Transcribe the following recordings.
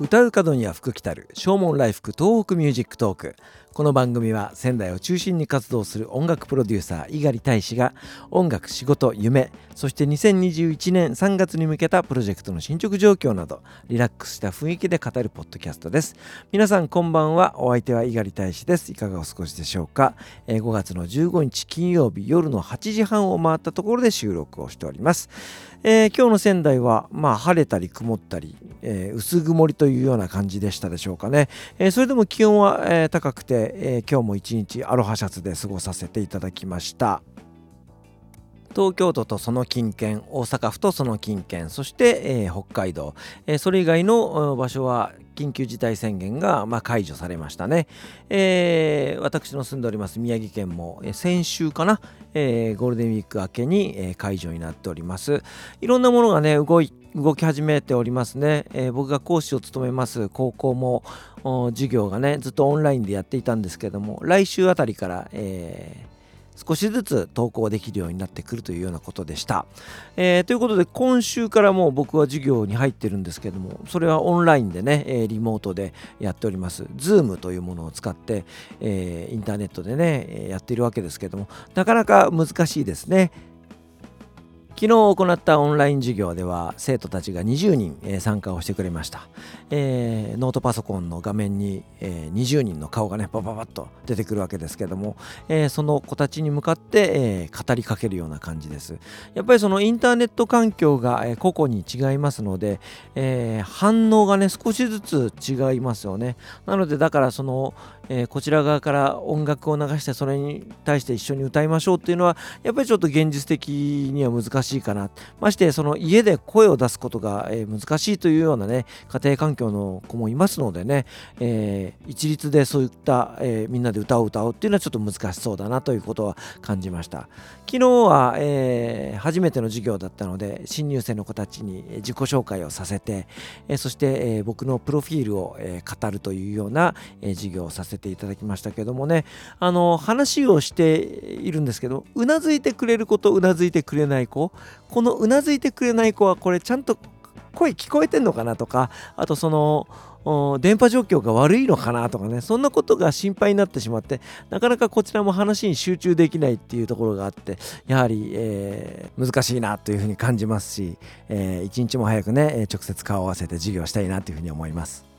歌う門には福来たる唱門来福東北ミュージックトーク。この番組は仙台を中心に活動する音楽プロデューサー猪狩大使が音楽仕事夢そして2021年3月に向けたプロジェクトの進捗状況などリラックスした雰囲気で語るポッドキャストです。皆さんこんばんは。お相手は猪狩大使です。いかがお過ごしでしょうか、5月の15日金曜日夜の8時半を回ったところで収録をしております、えー今日の仙台はまあ晴れたり曇ったり、えー薄曇りというような感じでしたでしょうかね、えーそれでも気温は、え高くて、えー今日も一日アロハシャツで過ごさせていただきました。東京都とその近県大阪府とその近県そして、えー北海道、えーそれ以外の場所は緊急事態宣言が、まあ、解除されましたね、えー私の住んでおります宮城県も、えー先週かな、えーゴールデンウィーク明けに、えー解除になっております。いろんなものがね動い動き始めておりますね、えー僕が講師を務めます高校も授業がねずっとオンラインでやっていたんですけども来週あたりから、えー少しずつ投稿できるようになってくるというようなことでした。えーということで今週からもう僕は授業に入ってるんですけどもそれはオンラインでね、えリモートでやっております Zoom というものを使って、えインターネットでねやっているわけですけどもなかなか難しいですね。昨日行ったオンライン授業では生徒たちが20人、え参加をしてくれました、えーノートパソコンの画面に、え20人の顔がねバババッと出てくるわけですけども、えーその子たちに向かって、え語りかけるような感じです。やっぱりそのインターネット環境が、え個々に違いますので、え反応がね少しずつ違いますよね。なのでだからその、えーこちら側から音楽を流してそれに対して一緒に歌いましょうっていうのはやっぱりちょっと現実的には難しいかな。ましてその家で声を出すことが、えー難しいというようなね家庭環境の子もいますのでね、えー一律でそういった、えみんなで歌を歌うっていうのはちょっと難しそうだなということは感じました。昨日は、え初めての授業だったので新入生の子たちに自己紹介をさせて、えそして、え僕のプロフィールを、え語るというような、え授業をさせてていただきましたけどもねあの話をしているんですけどうなずいてくれる子とうなずいてくれない子このうなずいてくれない子はこれちゃんと声聞こえてんのかなとかあとその電波状況が悪いのかなとかねそんなことが心配になってしまってなかなかこちらも話に集中できないっていうところがあってやはり、えー難しいなというふうに感じますし、えー一日も早くね直接顔を合わせて授業したいなというふうに思います。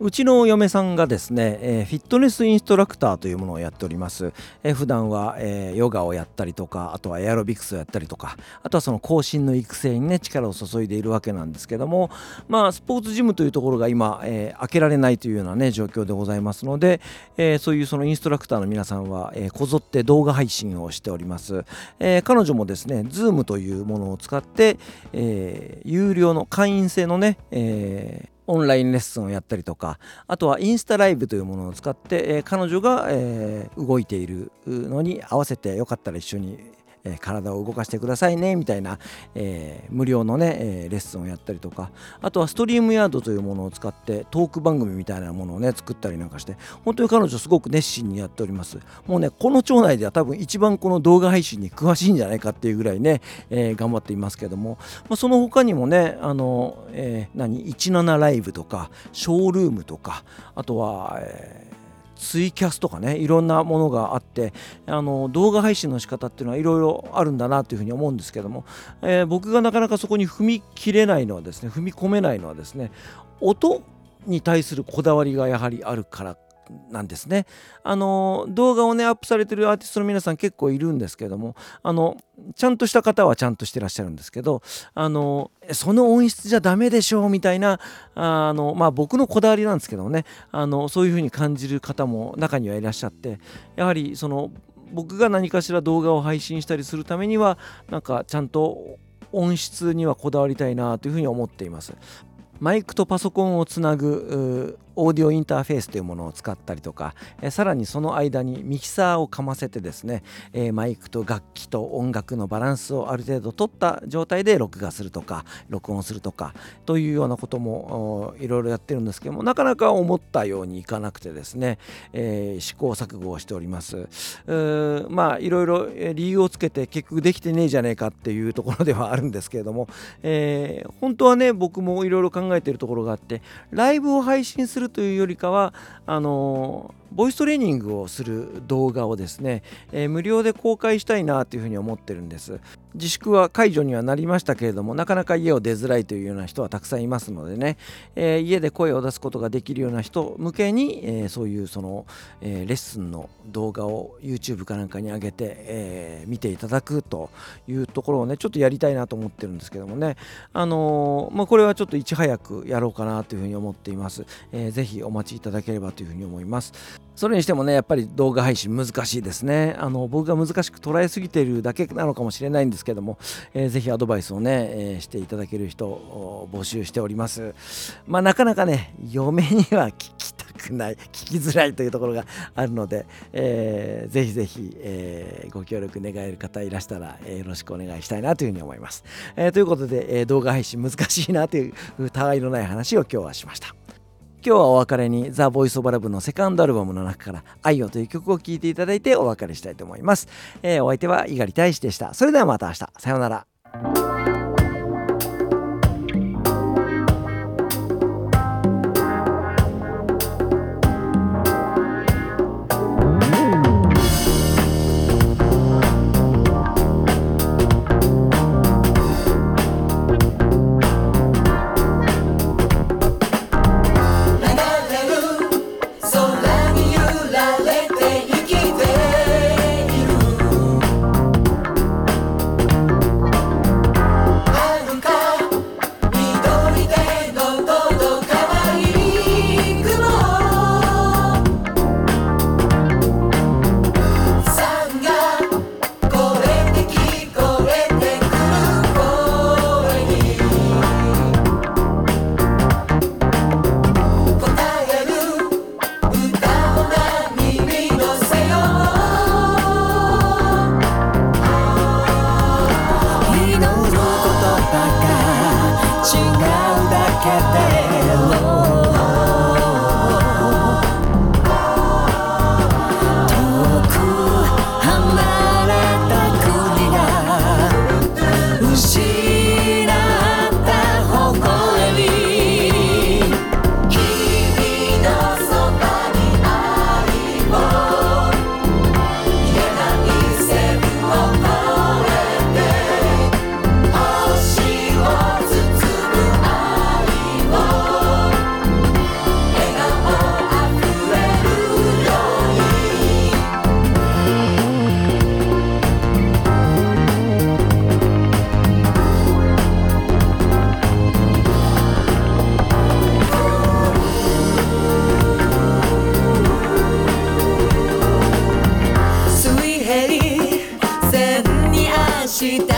うちの嫁さんがですね、えーフィットネスインストラクターというものをやっております。えー普段は、えーヨガをやったりとか、あとはエアロビクスをやったりとか、あとはその後進の育成にね、力を注いでいるわけなんですけども、まあ、スポーツジムというところが今、えー開けられないというようなね、状況でございますので、えーそういうそのインストラクターの皆さんは、えーこぞって動画配信をしております。えー彼女もですね、Zoom というものを使って、えー有料の会員制のね、えーオンラインレッスンをやったりとかあとはインスタライブというものを使って、え彼女が、え動いているのに合わせてよかったら一緒に、えー体を動かしてくださいねみたいな、えー無料のね、えーレッスンをやったりとか。あとはストリームヤードというものを使ってトーク番組みたいなものをね作ったりなんかして本当に彼女すごく熱心にやっております。もうねこの町内では多分一番この動画配信に詳しいんじゃないかっていうぐらいね、え頑張っていますけども、まあ、その他にもねあの、え何？17ライブとかショールームとかあとは、えーツイキャスとかねいろんなものがあってあの動画配信の仕方っていうのはいろいろあるんだなというふうに思うんですけども、えー僕がなかなかそこに踏み切れないのはですね踏み込めないのはですね音に対するこだわりがやはりあるからなんですね。あの動画をねアップされてるアーティストの皆さん結構いるんですけどもあのちゃんとした方はちゃんとしてらっしゃるんですけどあのその音質じゃダメでしょうみたいなあのまあ僕のこだわりなんですけどもねあのそういうふうに感じる方も中にはいらっしゃってやはりその僕が何かしら動画を配信したりするためにはなんかちゃんと音質にはこだわりたいなというふうに思っています。マイクとパソコンをつなぐオーディオインターフェースというものを使ったりとか、えさらにその間にミキサーをかませてですね、えマイクと楽器と音楽のバランスをある程度取った状態で録画するとか録音するとかというようなこともいろいろやってるんですけどもなかなか思ったようにいかなくてですね、えー、試行錯誤をしております。まあいろいろ理由をつけて結局できてねえじゃねえかっていうところではあるんですけれども、えー、本当はね僕もいろいろ考えてるところがあってライブを配信するというよりかはあのボイストレーニングをする動画をですね、えー、無料で公開したいなというふうに思ってるんです。自粛は解除にはなりましたけれどもなかなか家を出づらいというような人はたくさんいますのでね、えー、家で声を出すことができるような人向けに、えー、そういうその、えレッスンの動画を YouTube かなんかに上げて、え見ていただくというところをねちょっとやりたいなと思ってるんですけどもね。あのまあ、これはちょっといち早くやろうかなというふうに思っています、えー、ぜひお待ちいただければというふうに思います。それにしてもねやっぱり動画配信難しいですね。あの僕が難しく捉えすぎているだけなのかもしれないんですけども、えー、ぜひアドバイスをね、えー、していただける人を募集しております。まあなかなかね嫁には聞きたくない聞きづらいというところがあるので、えー、ぜひぜひ、えー、ご協力願える方いらしたら、えー、よろしくお願いしたいなというふうに思います、えー、ということで、えー、動画配信難しいなというたわいのない話を今日はしました。今日はお別れにザ・ボイス・オブ・ラブのセカンドアルバムの中から「愛を」という曲を聴いていただいてお別れしたいと思います。えー、お相手は猪狩大使でした。それではまた明日。さようなら。she does.